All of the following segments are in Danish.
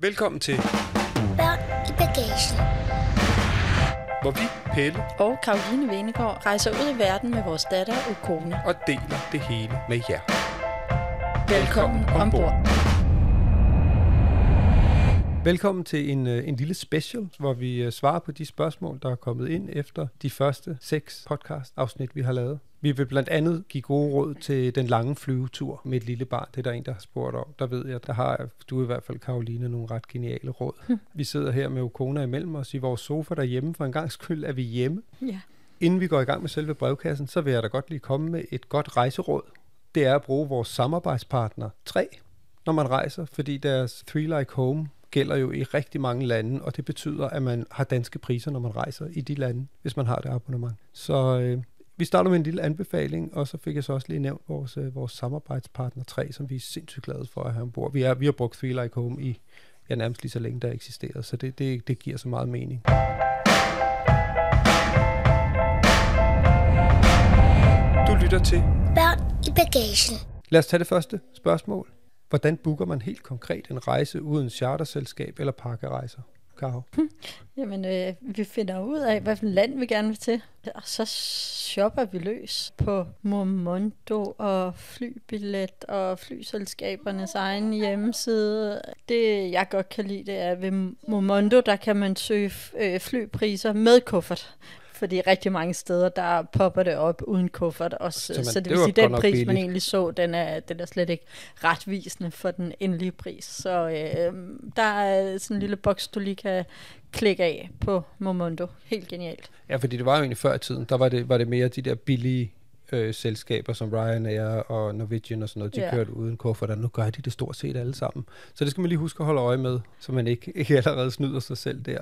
Velkommen til, Børn i bagagen. hvor vi, Pelle, og Karoline Venegård rejser ud i verden med vores datter og kone. og deler det hele med jer. Velkommen ombord. Velkommen til en, øh, en lille special, hvor vi øh, svarer på de spørgsmål, der er kommet ind efter de første seks podcast-afsnit, vi har lavet. Vi vil blandt andet give gode råd til den lange flyvetur med et lille barn. Det er der en, der har spurgt om. Der ved jeg, der har du i hvert fald, Karoline, nogle ret geniale råd. Vi sidder her med Okona imellem os i vores sofa derhjemme. For en gang skyld er vi hjemme. Ja. Inden vi går i gang med selve brevkassen, så vil jeg da godt lige komme med et godt rejseråd. Det er at bruge vores samarbejdspartner 3, når man rejser, fordi deres Three Like Home gælder jo i rigtig mange lande, og det betyder, at man har danske priser, når man rejser i de lande, hvis man har det abonnement. Så øh, vi starter med en lille anbefaling, og så fik jeg så også lige nævnt vores, øh, vores samarbejdspartner 3, som vi er sindssygt glade for at have ombord. Vi, er, vi har brugt Three Like Home i ja, nærmest lige så længe, der eksisterer, så det, det, det giver så meget mening. Du lytter til Børn i bagagen. Lad os tage det første spørgsmål. Hvordan booker man helt konkret en rejse uden charterselskab eller pakkerejser? Karo. Hm. Jamen, øh, vi finder ud af, hvilket land vi gerne vil til. Og så shopper vi løs på Momondo og flybillet og flyselskabernes egen hjemmeside. Det, jeg godt kan lide, det er ved Momondo, der kan man søge øh, flypriser med kuffert. Fordi rigtig mange steder, der popper det op uden kuffert også. Så, man- så det det vil sige, den pris, man billigt. egentlig så, den er, den er slet ikke retvisende for den endelige pris. Så øh, der er sådan en lille boks, du lige kan klikke af på Momondo. Helt genialt. Ja, fordi det var jo egentlig før i tiden, der var det, var det mere de der billige øh, selskaber som Ryanair og Norwegian og sådan noget, de ja. kørte uden kuffert, og nu gør de det stort set alle sammen. Så det skal man lige huske at holde øje med, så man ikke, ikke allerede snyder sig selv der.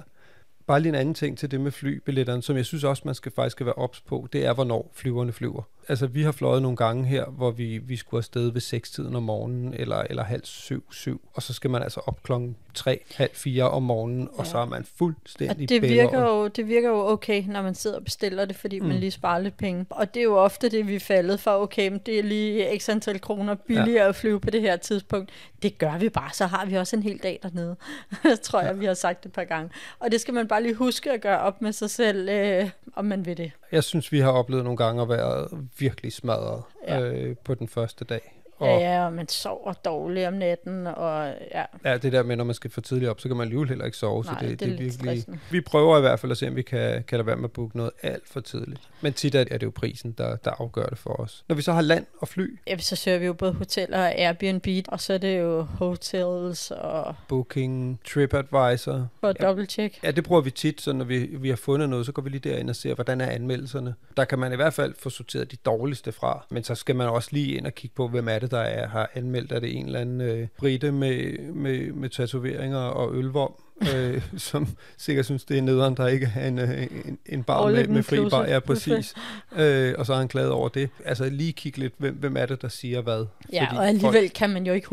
Bare lige en anden ting til det med flybilletterne, som jeg synes også, man skal faktisk skal være ops på, det er, hvornår flyverne flyver. Altså, vi har fløjet nogle gange her, hvor vi, vi skulle afsted ved 6-tiden om morgenen, eller, eller halv syv, syv, og så skal man altså op klokken 3, halv 4 om morgenen, og Ja. så er man fuldstændig Og det virker, jo, det virker jo okay, når man sidder og bestiller det, fordi mm. man lige sparer lidt penge. Og det er jo ofte det, vi er faldet for. Okay, men det er lige x antal kroner billigere ja. at flyve på det her tidspunkt. Det gør vi bare, så har vi også en hel dag dernede. tror jeg, vi har sagt det et par gange. Og det skal man bare lige huske at gøre op med sig selv, øh, om man vil det. Jeg synes, vi har oplevet nogle gange at være virkelig smadret Ja. øh, på den første dag. Og Ja, og man sover dårligt om natten, og ja, ja, det der med, når man skal for tidligt op, så kan man alligevel heller ikke sove. Nej, så det, det er det er virkelig... stressende. Vi prøver i hvert fald at se, om vi kan, kan lade være med at booke noget alt for tidligt. Men tit er det jo prisen, der, der afgør det for os. Når vi så har land og fly, ja, så søger vi jo både hoteller og Airbnb, og så er det jo hotels og Booking, TripAdvisor. for at Ja. check. Ja, det bruger vi tit, så når vi, vi har fundet noget, så går vi lige derind og ser, hvordan er anmeldelserne. Der kan man i hvert fald få sorteret de dårligste fra, men så skal man også lige ind og kigge på, hvem er det, der er, har anmeldt. Er det en eller anden øh, brite med, med, med tatoveringer og ølvom, øh, som sikkert synes, det er nederen, der ikke er en, øh, en, en bar All med, med fri bar. Ja, præcis. Øh, og så er han glad over det. Altså lige kigge lidt, hvem, hvem er det, der siger hvad. Ja, Fordi og alligevel folk- kan man jo ikke 100%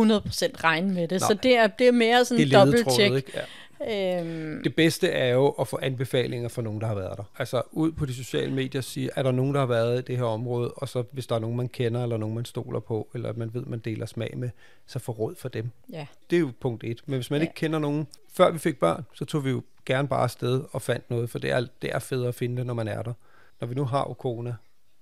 regne med det, Nej. så det er, det er mere sådan en double ledetrådet, check. ikke? Ja. Øhm, Det bedste er jo at få anbefalinger fra nogen, der har været der. Altså ud på de sociale medier sige, er der nogen, der har været i det her område, og så hvis der er nogen, man kender, eller nogen, man stoler på, eller man ved, man deler smag med, så få råd for dem. ja. Det er jo punkt et. Men hvis man Ja. ikke kender nogen, før vi fik børn, så tog vi jo gerne bare afsted og fandt noget, for det er, det er federe at finde det, når man er der. Når vi nu har Okona,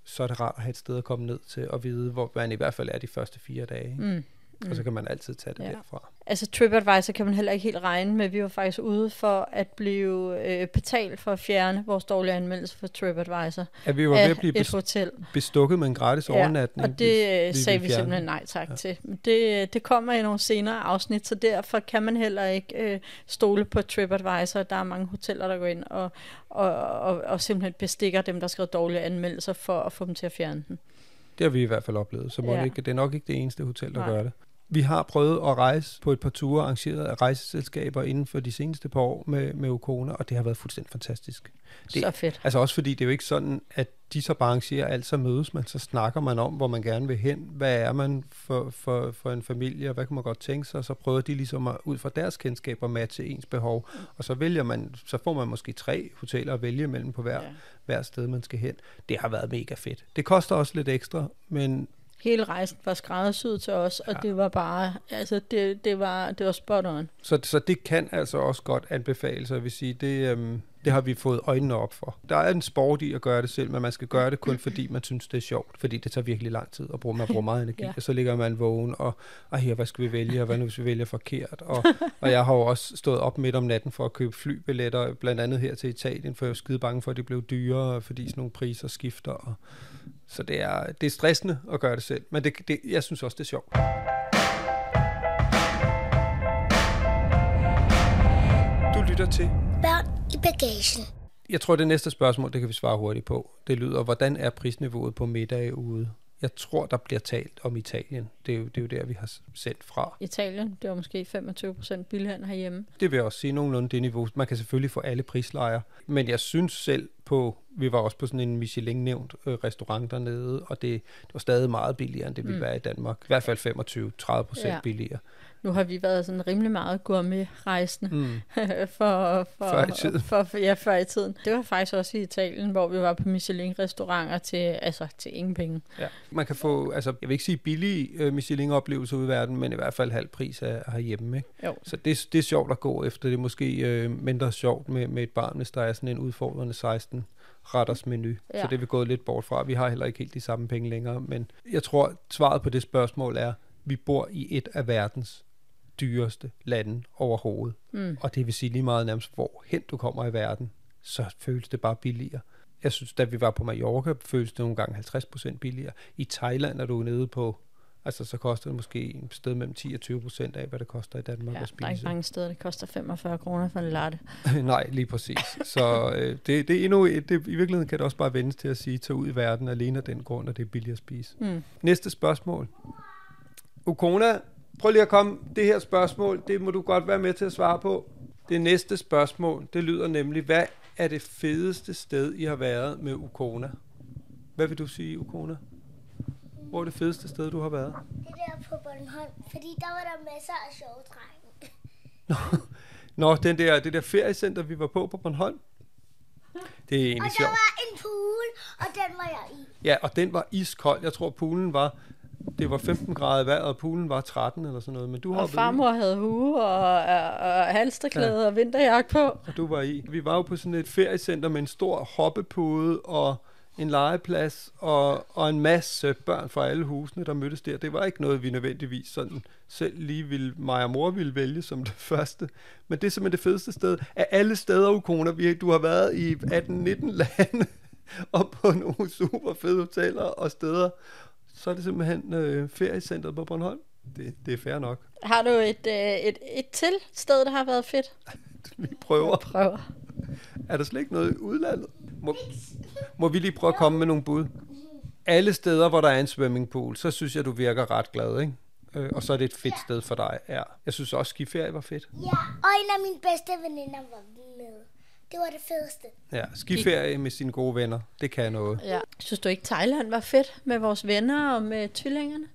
så er det rart at have et sted at komme ned til og vide, hvor man i hvert fald er de første fire dage. Mm. Mm. Og så kan man altid tage det Ja. ja. derfra. Altså TripAdvisor kan man heller ikke helt regne med. Vi var faktisk ude for at blive øh, betalt for at fjerne vores dårlige anmeldelse for TripAdvisor At vi var ved at blive bes- hotel. bestukket med en gratis overnatning. og det hvis øh, sagde vi fjerne simpelthen nej tak ja. til. Men Det, det kommer i nogle senere afsnit, så derfor kan man heller ikke øh, stole på TripAdvisor. Der er mange hoteller, der går ind og, og, og, og simpelthen bestikker dem, der har skrevet dårlige anmeldelser, for at få dem til at fjerne den. Det har vi i hvert fald oplevet, så må Ja. ja. ikke, det er nok ikke det eneste hotel, der Nej. gør det. Vi har prøvet at rejse på et par ture arrangeret af rejseselskaber inden for de seneste par år med, med Ukona, og det har været fuldstændig fantastisk. Det, Så fedt. Altså også fordi det er jo ikke sådan, at de så bare arrangerer alt, så mødes man, så snakker man om, hvor man gerne vil hen, hvad er man for, for, for en familie, og hvad kan man godt tænke sig, og så prøver de ligesom at, ud fra deres kendskab at matche ens behov, og så vælger man, så får man måske tre hoteller at vælge mellem på hver, ja. hver sted, man skal hen. Det har været mega fedt. Det koster også lidt ekstra, men Hele rejsen var skræddersyet til os, og det var bare, altså det, det, var, det var spot on. Så, så det kan altså også godt anbefales, og jeg vil sige, det, øhm, det har vi fået øjnene op for. Der er en sport i at gøre det selv, men man skal gøre det kun fordi man synes, det er sjovt, fordi det tager virkelig lang tid at bruge, man bruger meget energi, Ja. ja. og så ligger man vågen, og ej, her, hvad skal vi vælge, og hvad nu, hvis vi vælger forkert, og, og jeg har jo også stået op midt om natten for at købe flybilletter, blandt andet her til Italien, for jeg jo skide bange for, at de blev dyrere, fordi sådan nogle priser skifter, og, så det er, det er stressende at gøre det selv, men det, det, jeg synes også, det er sjovt. Du lytter til Børn i bagagen. Jeg tror, det næste spørgsmål, det kan vi svare hurtigt på. Det lyder, hvordan er prisniveauet på middag ude? Jeg tror, der bliver talt om Italien. Det er jo, det er jo der, vi har sendt fra. Italien, det var måske 25 procent billigere end herhjemme. Det vil jeg også sige nogenlunde det niveau. Man kan selvfølgelig få alle prislejer, men jeg synes selv på, vi var også på sådan en Michelin-nævnt øh, restaurant dernede, og det, det var stadig meget billigere, end det ville Mm. være i Danmark. I hvert fald 25-30 procent Ja. billigere. Nu har vi været sådan rimelig meget gourmet-rejsende Mm. for, for, Før i tiden. For, for, ja, før i tiden. Det var faktisk også i Italien, hvor vi var på Michelin-restauranter til, altså, til ingen penge. Ja. Man kan få, altså jeg vil ikke sige billige øh, Michelin-oplevelser ude i verden, men i hvert fald halv pris af herhjemme. Ikke? Jo. Så det, det er sjovt at gå efter. Det er måske øh, mindre sjovt med, med et barn, hvis der er sådan en udfordrende 16 retters menu. Ja. Så det er vi gået lidt bort fra. Vi har heller ikke helt de samme penge længere. Men jeg tror, svaret på det spørgsmål er, vi bor i et af verdens dyreste lande overhovedet. Mm. Og det vil sige lige meget nærmest, hvor hen du kommer i verden, så føles det bare billigere. Jeg synes, da vi var på Mallorca, føles det nogle gange 50% billigere. I Thailand er du nede på, altså så koster det måske et sted mellem 10 og 20% af, hvad det koster i Danmark Ja, at der er ikke spise. mange steder, det koster 45 kroner for en latte. Nej, lige præcis. Så øh, det, det er endnu et, det, i virkeligheden kan det også bare vendes til at sige, tag ud i verden alene af den grund, at det er billigt at spise. Mm. Næste spørgsmål. Ukona, prøv lige at komme. Det her spørgsmål, det må du godt være med til at svare på. Det næste spørgsmål, det lyder nemlig, hvad er det fedeste sted, I har været med Ukona? Hvad vil du sige, Ukona? Hvor er det fedeste sted, du har været? Det der på Bornholm, fordi der var der masser af sjove drenge. Nå, den der, det der feriecenter, vi var på på Bornholm. Det er Og egentlig der sjovt. var en pool, og den var jeg i. Ja, og den var iskold. Jeg tror, poolen var... Det var 15 grader i vejret, og poolen var 13 eller sådan noget. Men du Og i, farmor havde hue og, og, og halsterklæde ja. og vinterjakke på. og du var i. Vi var jo på sådan et feriecenter med en stor hoppepude og en legeplads og, og en masse børn fra alle husene, der mødtes der. Det var ikke noget, vi nødvendigvis sådan selv lige ville, mig og mor ville vælge som det første. Men det er simpelthen det fedeste sted. Af alle steder, Ukona, vi, du har været i 18-19 lande og på nogle super fede hoteller og steder, så er det simpelthen øh, feriecentret på Bornholm. Det, det er fair nok. Har du et, øh, et, et til sted, der har været fedt? Vi prøver. Prøver. Er der slet ikke noget i udlandet? Må, må vi lige prøve at komme med nogle bud? Alle steder, hvor der er en swimmingpool, så synes jeg, du virker ret glad, ikke? Øh, og så er det et fedt sted for dig. Ja. Jeg synes også, skiferie var fedt. Ja, og en af mine bedste veninder var med. Det var det fedeste. Ja, skiferie med sine gode venner, det kan noget. Ja. Synes du ikke, Thailand var fedt med vores venner og med tvillingerne?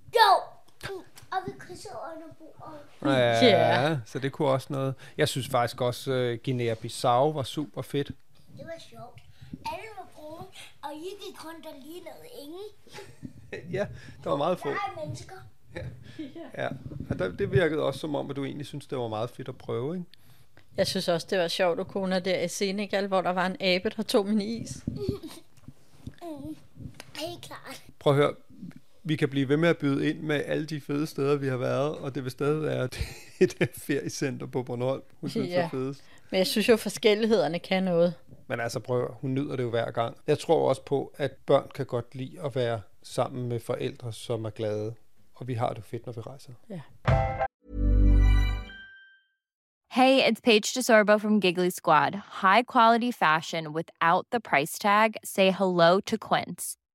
Vi krydsede under bordet. Ja, Ja. så det kunne også noget. Jeg synes faktisk også, uh, Guinea-Bissau var super fedt. Det var sjovt. Alle var brune, og I gik rundt og lignede ingen. ja, der var meget få. Der er mennesker. Ja, og der, det virkede også som om, at du egentlig synes, det var meget fedt at prøve, ikke? Jeg synes også, det var sjovt, at kone der i Senegal, hvor der var en abe, der tog min is. Helt klart. Prøv at høre, vi kan blive ved med at byde ind med alle de fede steder, vi har været, og det vil stadig være det der feriecenter på Bornholm, hun synes Ja. er fedest. Men jeg synes jo, forskellighederne kan noget. Men altså prøv at hun nyder det jo hver gang. Jeg tror også på, at børn kan godt lide at være sammen med forældre, som er glade. Og vi har det fedt, når vi rejser. Hey, it's Paige DeSorbo from Giggly Squad. High quality fashion without the price tag. Say hello to Quince.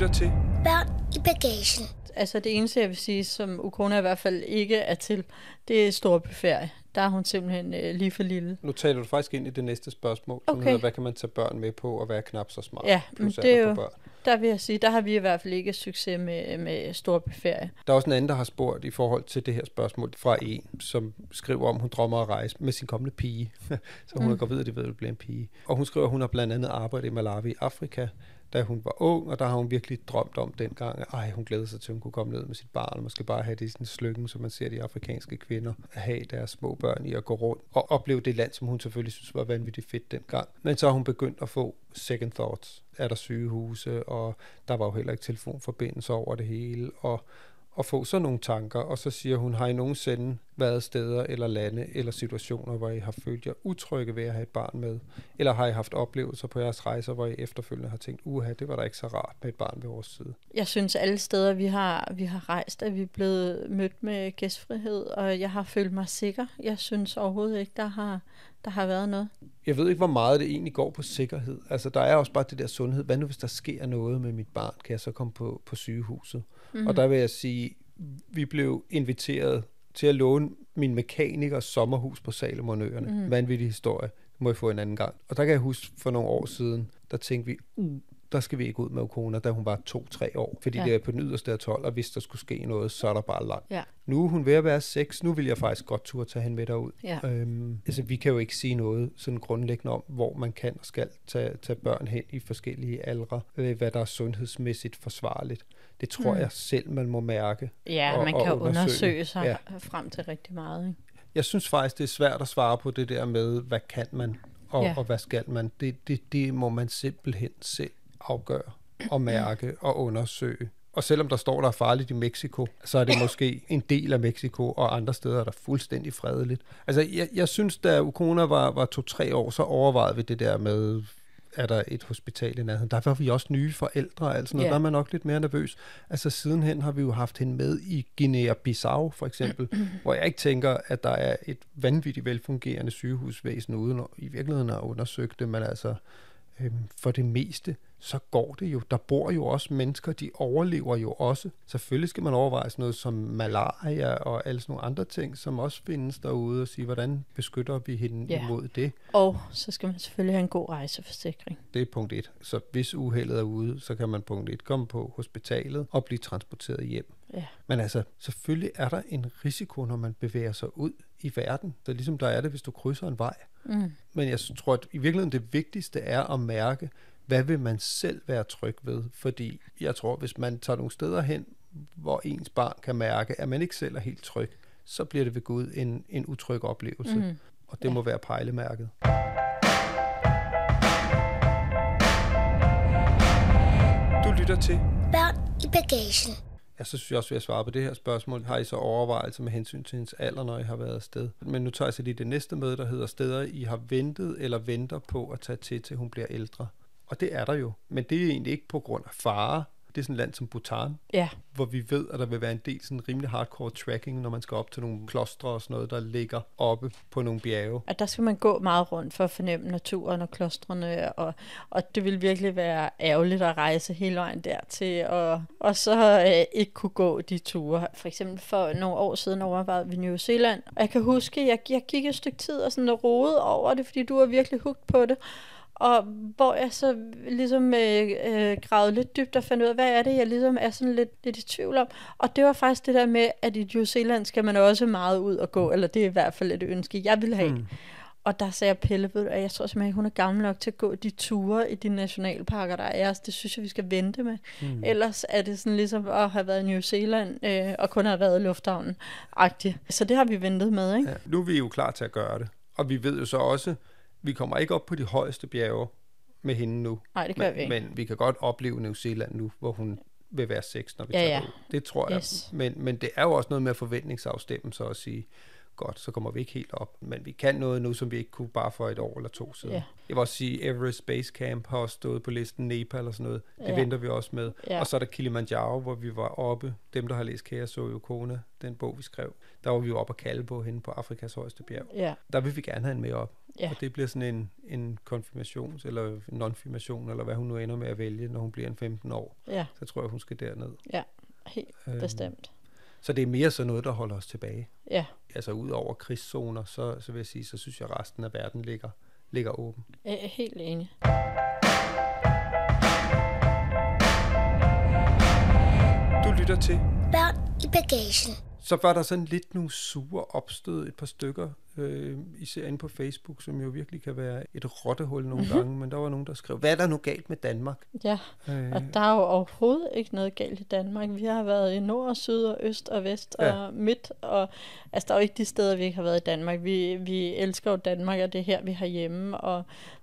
Lytter til Børn i bagagen. Altså det eneste, jeg vil sige, som Ukona i hvert fald ikke er til, det er storbyferie. Der er hun simpelthen øh, lige for lille. Nu taler du faktisk ind i det næste spørgsmål, som Okay. hedder, hvad kan man tage børn med på, og hvad er knap så smart? Ja, men det er jo, børn. der vil jeg sige, der har vi i hvert fald ikke succes med, med storbyferie. Der er også en anden, der har spurgt i forhold til det her spørgsmål fra en, som skriver om, hun drømmer at rejse med sin kommende pige. så hun mm. er gravid, og det ved, at det bliver en pige. Og hun skriver, at hun har blandt andet arbejdet i Malawi i Afrika, da hun var ung, og der har hun virkelig drømt om dengang, at ej, hun glædede sig til, at hun kunne komme ned med sit barn, og måske bare have det i sådan slykken, slyngen, som man ser de afrikanske kvinder have deres små børn i at gå rundt, og opleve det land, som hun selvfølgelig synes var vanvittigt fedt dengang. Men så har hun begyndt at få second thoughts. Er der sygehuse, og der var jo heller ikke telefonforbindelse over det hele, og at få sådan nogle tanker, og så siger hun, har I nogensinde været steder eller lande eller situationer, hvor I har følt jer utrygge ved at have et barn med? Eller har I haft oplevelser på jeres rejser, hvor I efterfølgende har tænkt, uha, det var da ikke så rart med et barn ved vores side? Jeg synes, alle steder, vi har, vi har rejst, at vi er blevet mødt med gæstfrihed, og jeg har følt mig sikker. Jeg synes overhovedet ikke, der har, der har været noget. Jeg ved ikke, hvor meget det egentlig går på sikkerhed. Altså, der er også bare det der sundhed. Hvad nu, hvis der sker noget med mit barn? Kan jeg så komme på, på sygehuset? Mm. Og der vil jeg sige, vi blev inviteret til at låne min mekanikers sommerhus på Salomonøerne. Mm. Vanvittig historie. Det må jeg få en anden gang. Og der kan jeg huske, for nogle år siden, der tænkte vi, uh, der skal vi ikke ud med Okona, da hun var to-tre år. Fordi Ja. det er på den yderste af 12, og hvis der skulle ske noget, så er der bare langt. Ja. Nu er hun ved at være 6. Nu vil jeg faktisk godt turde tage hende med derud. Ja. Øhm, altså, vi kan jo ikke sige noget sådan grundlæggende om, hvor man kan og skal tage, tage børn hen i forskellige aldre, øh, hvad der er sundhedsmæssigt forsvarligt. Det tror Mm. jeg selv, man må mærke. Ja, og- man og kan undersøge, undersøge sig Ja. frem til rigtig meget. Ikke? Jeg synes faktisk, det er svært at svare på det der med, hvad kan man, og, ja. og hvad skal man. Det, det, det må man simpelthen selv afgøre, og mærke og undersøge. Og selvom der står, der er farligt i Mexico, så er det måske en del af Mexico, og andre steder er der fuldstændig fredeligt. Altså, jeg, jeg synes, da Ukona var, var to-tre år, så overvejede vi det der med, er der et hospital i nærheden. Der var vi også nye forældre, altså noget, Ja. der er man nok lidt mere nervøs. Altså sidenhen har vi jo haft hende med i Guinea-Bissau for eksempel, hvor jeg ikke tænker, at der er et vanvittigt velfungerende sygehusvæsen uden i virkeligheden at undersøge det, men altså øhm, for det meste, så går det jo. Der bor jo også mennesker, de overlever jo også. Selvfølgelig skal man overveje sådan noget som malaria og alle sådan nogle andre ting, som også findes derude, og sige, hvordan beskytter vi hende Ja. imod det. Og så skal man selvfølgelig have en god rejseforsikring. Det er punkt et. Så hvis uheldet er ude, så kan man punkt et komme på hospitalet og blive transporteret hjem. Ja. Men altså, selvfølgelig er der en risiko, når man bevæger sig ud i verden. Det er ligesom der er det, hvis du krydser en vej. Mm. Men jeg tror, at i virkeligheden det vigtigste er at mærke, hvad vil man selv være tryg ved? Fordi jeg tror, hvis man tager nogle steder hen, hvor ens barn kan mærke, at man ikke selv er helt tryg, så bliver det ved Gud en, en utryg oplevelse. Mm. Og det ja. må være pejlemærket. Du lytter til Børn i bagagen. Ja, så synes jeg også, at jeg svarer på det her spørgsmål. Har I så overvejelser med hensyn til hendes alder, når I har været afsted? Men nu tager jeg så lige det næste med, der hedder steder, I har ventet eller venter på at tage til, til hun bliver ældre. Og det er der jo. Men det er egentlig ikke på grund af fare. Det er sådan et land som Bhutan, Ja, hvor vi ved, at der vil være en del sådan rimelig hardcore tracking, når man skal op til nogle klostre og sådan noget, der ligger oppe på nogle bjerge. at der skal man gå meget rundt for at fornemme naturen og klostrene, og, og det vil virkelig være ærgerligt at rejse hele vejen dertil, og, og så øh, ikke kunne gå de ture. For eksempel for nogle år siden overvejede vi New Zealand, og jeg kan huske, jeg, jeg gik et stykke tid og sådan rodede over det, fordi du var virkelig hugt på det, og hvor jeg så ligesom øh, øh, gravede lidt dybt og fandt ud af, hvad er det, jeg ligesom er sådan lidt, lidt i tvivl om. Og det var faktisk det der med, at i New Zealand skal man også meget ud og gå, eller det er i hvert fald et ønske, jeg vil have. Mm. Og der sagde jeg Pelle, ved du, at jeg tror simpelthen, hun er gammel nok til at gå de ture i de nationalparker, der er. Det synes jeg, vi skal vente med. Mm. Ellers er det sådan ligesom at have været i New Zealand øh, og kun have været i lufthavnen. -agtigt. Så det har vi ventet med, ikke? Ja, nu er vi jo klar til at gøre det. Og vi ved jo så også, vi kommer ikke op på de højeste bjerge med hende nu. Nej, det gør men, vi ikke. Men vi kan godt opleve New Zealand nu, hvor hun vil være seks, når vi Ja, tager ja. ud. Det tror jeg. Yes. Men, men det er jo også noget med forventningsafstemme, så at sige, godt, så kommer vi ikke helt op. Men vi kan noget nu, som vi ikke kunne bare for et år eller to siden. Ja. Jeg vil også sige, Everest Base Camp har også stået på listen, Nepal og sådan noget. Det Ja. venter vi også med. Ja. Og så er der Kilimanjaro, hvor vi var oppe. Dem, der har læst Kære så jo Kona, den bog, vi skrev. Der var vi jo oppe og kalde på hende på Afrikas højeste bjerg. Ja, Der vil vi gerne have hende med op. Ja. Og det bliver sådan en, en konfirmation, eller non-firmation, eller hvad hun nu ender med at vælge, når hun bliver en 15 år. ja, Så tror jeg, hun skal derned. ja. Helt Øhm. bestemt. Så det er mere sådan noget, der holder os tilbage. Ja, Altså ud over krigszoner, så, så vil jeg sige, så synes jeg, at resten af verden ligger, ligger åben. jeg er helt enig. Du lytter til Børn i bagagen. Så var der sådan lidt nogle sure opstød, et par stykker, øh, især inde på Facebook, som jo virkelig kan være et rottehul nogle Mhm. mm-hmm. gange, men der var nogen, der skrev, hvad er der nu galt med Danmark? Ja, Øh, og der er jo overhovedet ikke noget galt i Danmark. Vi har været i nord og syd og øst og vest Ja. og midt. Og, altså, der er jo ikke de steder, vi ikke har været i Danmark. Vi, vi elsker jo Danmark, og det er her, vi har hjemme. Og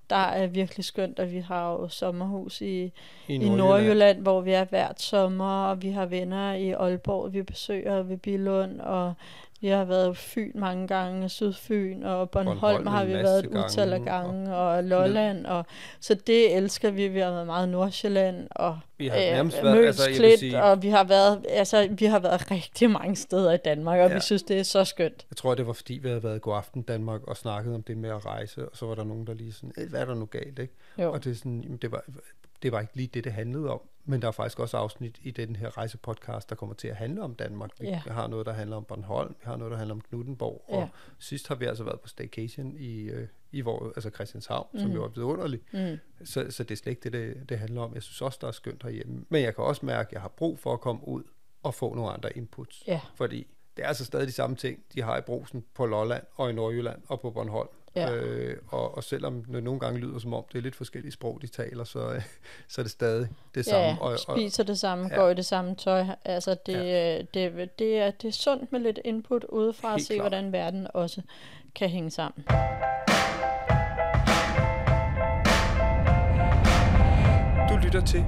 der er virkelig skønt, at vi har jo sommerhus i, I i Nordjylland. Nordjylland, hvor vi er hvert sommer, og vi har venner i Aalborg, vi besøger ved Billund, og vi har været Fyn mange gange, Sydfyn, og Bornholm, Bornholm har vi været et gange, utal af og gange, og Lolland, og, så det elsker vi. Vi har været meget Nordsjælland, og Vi har nærmest været- altså, jeg vil sige- og vi har, været, altså, vi har været rigtig mange steder i Danmark, og Ja. vi synes, det er så skønt. Jeg tror, det var fordi, vi havde været God Aften Danmark og snakket om det med at rejse, og så var der nogen, der lige sådan, "Øh, hvad er der nu galt, ikke? Jo. Og det er sådan, jamen, det var, det var ikke lige det, det handlede om. Men der er faktisk også afsnit i den her rejsepodcast, der kommer til at handle om Danmark. Vi Ja. har noget, der handler om Bornholm, vi har noget, der handler om Knuttenborg, og Ja. sidst har vi altså været på staycation i, øh, i hvor, altså Christianshavn, Mhm. som jo er vidunderligt. Mm. Så, så det er slet ikke det, det, det handler om. Jeg synes også, der er skønt herhjemme. Men jeg kan også mærke, at jeg har brug for at komme ud og få nogle andre inputs. Ja. Fordi det er altså stadig de samme ting, de har i brusen på Lolland og i Nordjylland og på Bornholm. Ja. Øh, og, og selvom det nogle gange lyder som om, det er lidt forskellige sprog, de taler, så, øh, så er det stadig det samme. Ja, og, og, spiser det samme, ja. går i det samme tøj. Altså, det, ja. det, det, er, det er sundt med lidt input udefra at Helt se, klart. hvordan verden også kan hænge sammen. Du lytter til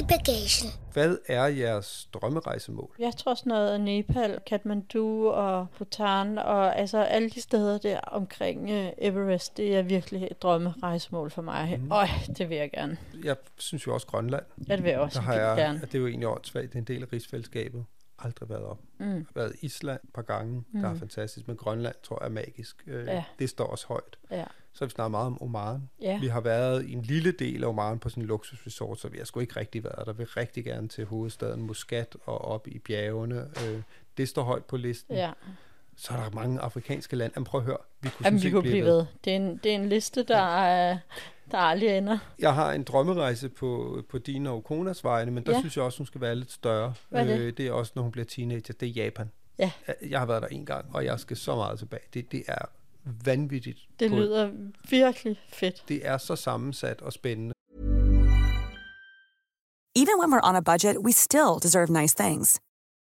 i bagagen. hvad er jeres drømmerejsemål? Jeg tror sådan noget Nepal, Kathmandu og Bhutan, og altså alle de steder der omkring uh, Everest, det er virkelig et drømmerejsemål for mig. Mm. Øj, det vil jeg gerne. Jeg synes jo også Grønland. Ja, det vil jeg også Der har jeg, gerne. det er jo egentlig åndssvagt, det er en del af rigsfællesskabet. Aldrig været op. Mm. Jeg har været i Island et par gange, mm. der er fantastisk, men Grønland tror jeg er magisk. Øh, Ja. Det står også højt. Ja. Så vi snakket meget om Oman. Ja. Vi har været i en lille del af Oman på sådan en luksusresort, så vi har sgu ikke rigtig været der. Vi vil rigtig gerne til hovedstaden Muscat og op i bjergene. Øh, det står højt på listen. Ja. Så er der mange afrikanske lande. Jamen prøv at høre. Vi kunne Jamen, vi kunne blive ved. Det er en, det er en liste, der, er, der aldrig ender. Jeg har en drømmerejse på, på Dina og Konas vegne, men der Ja. synes jeg også, hun skal være lidt større. Hvad er det? Øh, det er også, når hun bliver teenager. Det er Japan. Ja. Jeg- har været der en gang, og jeg skal så meget tilbage. Det, det er vanvittigt. Det på- lyder virkelig fedt. Det er så sammensat og spændende. Even when we're on a budget, we still deserve nice things.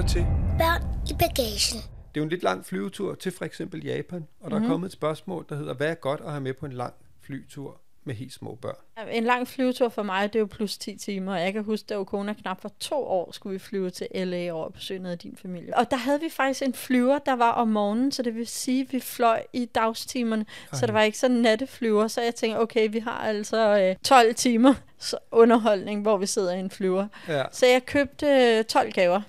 Lytter til. Børn i bagagen. Det er jo en lidt lang flyvetur til for eksempel Japan, og der mm-hmm. er kommet et spørgsmål, der hedder, hvad er godt at have med på en lang flytur med helt små børn? En lang flyvetur for mig, det er jo plus 10 timer. Jeg kan huske, da Okona knap var to år, skulle vi flyve til LA over på besøge af din familie. Og der havde vi faktisk en flyver, der var om morgenen, så det vil sige, at vi fløj i dagstimerne. Ej. Så det var ikke sådan natteflyver, så jeg tænkte, okay, vi har altså øh, 12 timer underholdning, hvor vi sidder i en flyver. Ja. Så jeg købte øh, 12 gaver.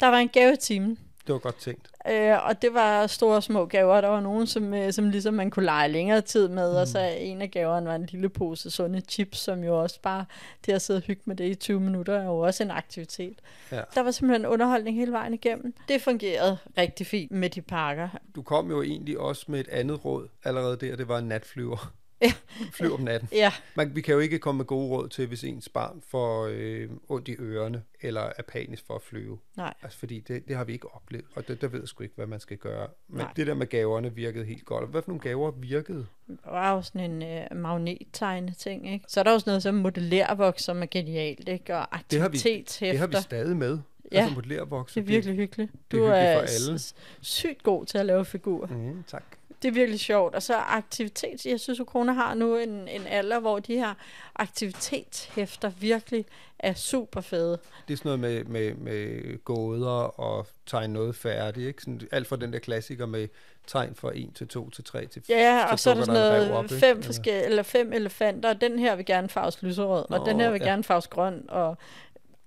Der var en gave i timen. Det var godt tænkt. Øh, og det var store og små gaver. Der var nogen, som, øh, som ligesom man kunne lege længere tid med, mm. og så en af gaverne var en lille pose sunde chips, som jo også bare, det at sidde og hygge med det i 20 minutter, er jo også en aktivitet. Ja. Der var simpelthen underholdning hele vejen igennem. Det fungerede rigtig fint med de pakker. Du kom jo egentlig også med et andet råd allerede der, det var en natflyver. Ja. Flyv om natten. Ja. Man, vi kan jo ikke komme med gode råd til, hvis ens barn får øh, ondt i ørerne, eller er panisk for at flyve. Nej. Altså, fordi det, det har vi ikke oplevet, og det, der ved jeg sgu ikke, hvad man skal gøre. Men Nej. det der med gaverne virkede helt godt. Hvad for nogle gaver virkede? Der var jo sådan en øh, magnettegne ting, ikke? Så er der også noget som modellervoks, som er genialt, ikke? Og Det aktivitetshæfter. det har vi stadig med. Ja. Altså modellervoks. Det er virkelig hyggeligt. det er Du hyggeligt er for alle. sygt god til at lave figurer. Mm, tak. Det er virkelig sjovt. Og så aktivitet. Jeg synes, at Kona har nu en, en alder, hvor de her aktivitetshæfter virkelig er super fede. Det er sådan noget med, med, med gåder og tegne noget færdigt. Ikke? Sådan, alt fra den der klassiker med tegn fra 1 til 2 til 3 til Ja, og så er der sådan noget op, fem, forskellige, eller fem elefanter, og den her vil gerne farves lyserød, og Nå, den her vil ja. gerne farves grøn og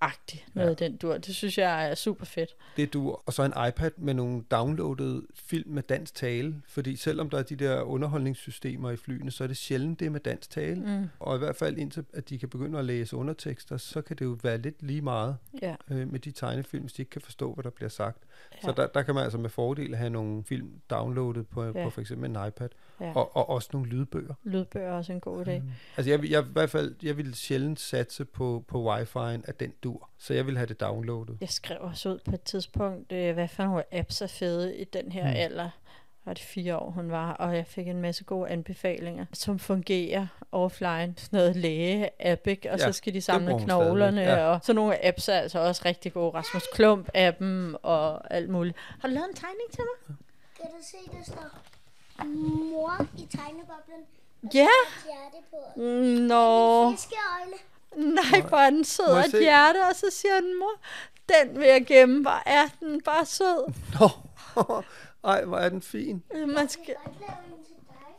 agtig, noget Ja. den dur. Det synes jeg er super fedt. Det du Og så en iPad med nogle downloadede film med dansk tale. Fordi selvom der er de der underholdningssystemer i flyene, så er det sjældent det med dansk tale. Mm. Og i hvert fald indtil at de kan begynde at læse undertekster, så kan det jo være lidt lige meget Ja. øh, med de tegnefilm, hvis de ikke kan forstå, hvad der bliver sagt. Ja. Så der, der kan man altså med fordel have nogle film downloadet på, Ja. på for eksempel en iPad. Ja. Og, og også nogle lydbøger. Lydbøger er også en god idé. Mm. Altså jeg, vil- jeg, i hvert fald, jeg vil sjældent satse på, på wifi'en af den dur. Så jeg vil have det downloadet. Jeg skrev også ud på et tidspunkt, øh, hvad for nogle apps er fede i den her mm. alder. Var det fire år, hun var, og jeg fik en masse gode anbefalinger, som fungerer offline. Sådan noget læge-app, ikke? og Ja, så skal de samle knoglerne, ja. og så nogle apps er altså også rigtig gode. Rasmus Klump-appen og alt muligt. Har du lavet en tegning til mig? Kan du se, der står mor i tegneboblen? og Ja. Mm, Nå, Fiskeøjle. nej, hvor er den sød, og et hjerte, og så siger den, mor, den vil jeg gemme, hvor er den bare sød. Nå, ej, hvor er den fin. Man skal...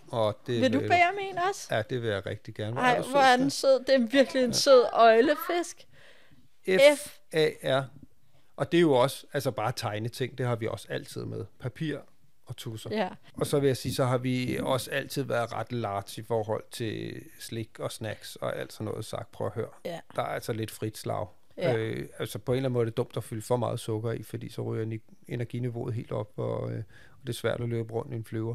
Og det Vil du bede om en også? Ja, det vil jeg rigtig gerne. Ej, du hvor er den sød. Det er virkelig en sød øjlefisk. F-A-R. Og det er jo også altså bare tegneting. Det har vi også altid med. Papir og tusser. Ja. Og så vil jeg sige, så har vi også altid været ret large i forhold til slik og snacks og alt sådan noget sagt. Prøv at høre. Ja. Der er altså lidt frit slag. Ja. Øh, altså på en eller anden måde er det dumt at fylde for meget sukker i, fordi så ryger ni- energiniveauet helt op, og, øh, og det er svært at løbe rundt i en flyver,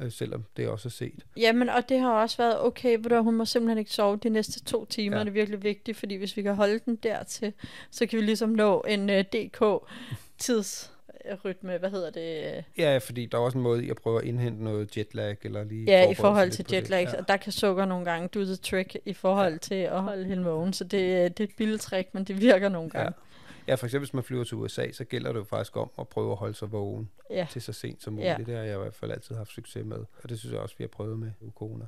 øh, selvom det også er set. Jamen, og det har også været okay, du, hun må simpelthen ikke sove de næste to timer. Ja. Det er virkelig vigtigt, fordi hvis vi kan holde den dertil, så kan vi ligesom nå en uh, DK-tidsrytme, hvad hedder det? Ja, fordi der er også en måde i at prøve at indhente noget jetlag, eller lige Ja, i forhold til jetlag, Ja. ja. der kan sukker nogle gange do the trick i forhold ja. til at holde hende vågen, så det, det er et billigt trick, men det virker nogle Ja. gange. ja, for eksempel hvis man flyver til USA, så gælder det jo faktisk om at prøve at holde sig vågen Ja. til så sent som Ja. muligt. Det har jeg i hvert fald altid haft succes med, og det synes jeg også, vi har prøvet med Ukona.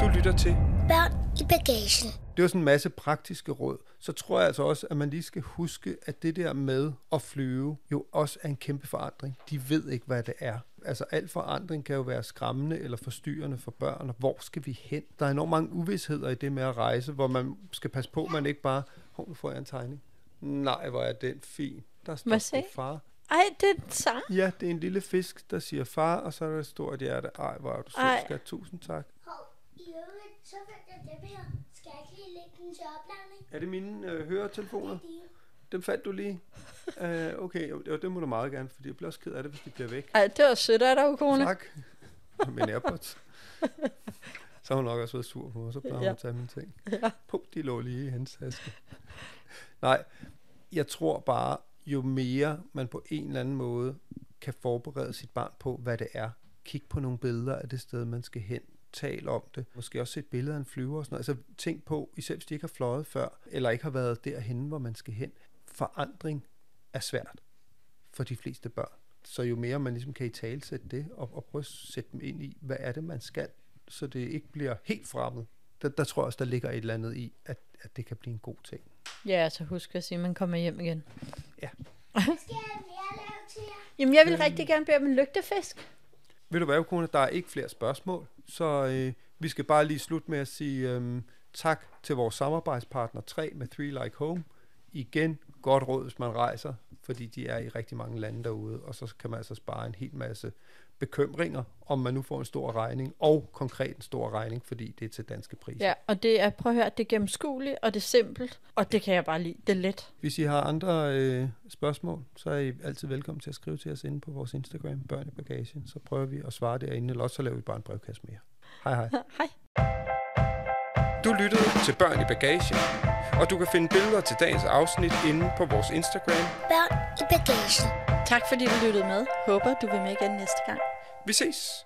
Du lytter til Børn i bagagen. Det var sådan en masse praktiske råd. Så tror jeg altså også, at man lige skal huske, at det der med at flyve jo også er en kæmpe forandring. De ved ikke, hvad det er. Altså al forandring kan jo være skræmmende eller forstyrrende for børn, og hvor skal vi hen? Der er enormt mange uvidsheder i det med at rejse, hvor man skal passe på, at man ikke bare, hov, nu får jeg en tegning. Nej, hvor er den fin. Der står Hvad sagde? far. Ej, det er sang. Ja, det er en lille fisk, der siger far, og så er der et stort hjerte. Ej, hvor er du sød, skat. Tusind tak. Hov, i øvrigt, så fandt jeg dem her. Skal jeg ikke lige lægge den til opladning? Er det mine øh, høretelefoner? Det er dine. Dem fandt du lige? uh, okay, jo, jo, det må du meget gerne, fordi jeg bliver også ked af det, hvis de bliver væk. Ej, det var sødt af dig, kone. Tak. Med Airpods. så har hun nok også været sur på mig, så plejer hun Ja. at tage mine ting. Ja. Puh, de lå lige i hendes taske. Nej, jeg tror bare, jo mere man på en eller anden måde kan forberede sit barn på, hvad det er. Kig på nogle billeder af det sted, man skal hen. Tal om det. Måske også se et billede af en flyver og sådan noget. Altså tænk på, især hvis de ikke har fløjet før, eller ikke har været derhen, hvor man skal hen. Forandring er svært for de fleste børn. Så jo mere man ligesom kan i tale sætte det, og, og prøve at sætte dem ind i, hvad er det, man skal, så det ikke bliver helt fremmed. Der, der tror jeg også, der ligger et eller andet i, at, at det kan blive en god ting. Ja, altså husk at sige, at man kommer hjem igen. Ja. Hvad skal jeg mere lave til jer? Jamen, jeg vil rigtig gerne bede om en lygtefisk. Ved du hvad, kone, der er ikke flere spørgsmål, så øh, vi skal bare lige slutte med at sige øh, tak til vores samarbejdspartner 3 med 3 Like Home. Igen, godt råd, hvis man rejser, fordi de er i rigtig mange lande derude, og så kan man altså spare en hel masse bekymringer, om man nu får en stor regning, og konkret en stor regning, fordi det er til danske priser. Ja, og det er, prøv at høre, det er gennemskueligt, og det er simpelt, og det kan jeg bare lide. Det er let. Hvis I har andre øh, spørgsmål, så er I altid velkommen til at skrive til os inde på vores Instagram, Børn i Bagagen. Så prøver vi at svare derinde, eller også så laver vi bare en brevkasse mere. Hej hej. Hej. Du lyttede til Børn i Bagagen, og du kan finde billeder til dagens afsnit inde på vores Instagram. Børn i bagagen. Tak fordi du lyttede med. Håber, du vil med igen næste gang. Vi ses!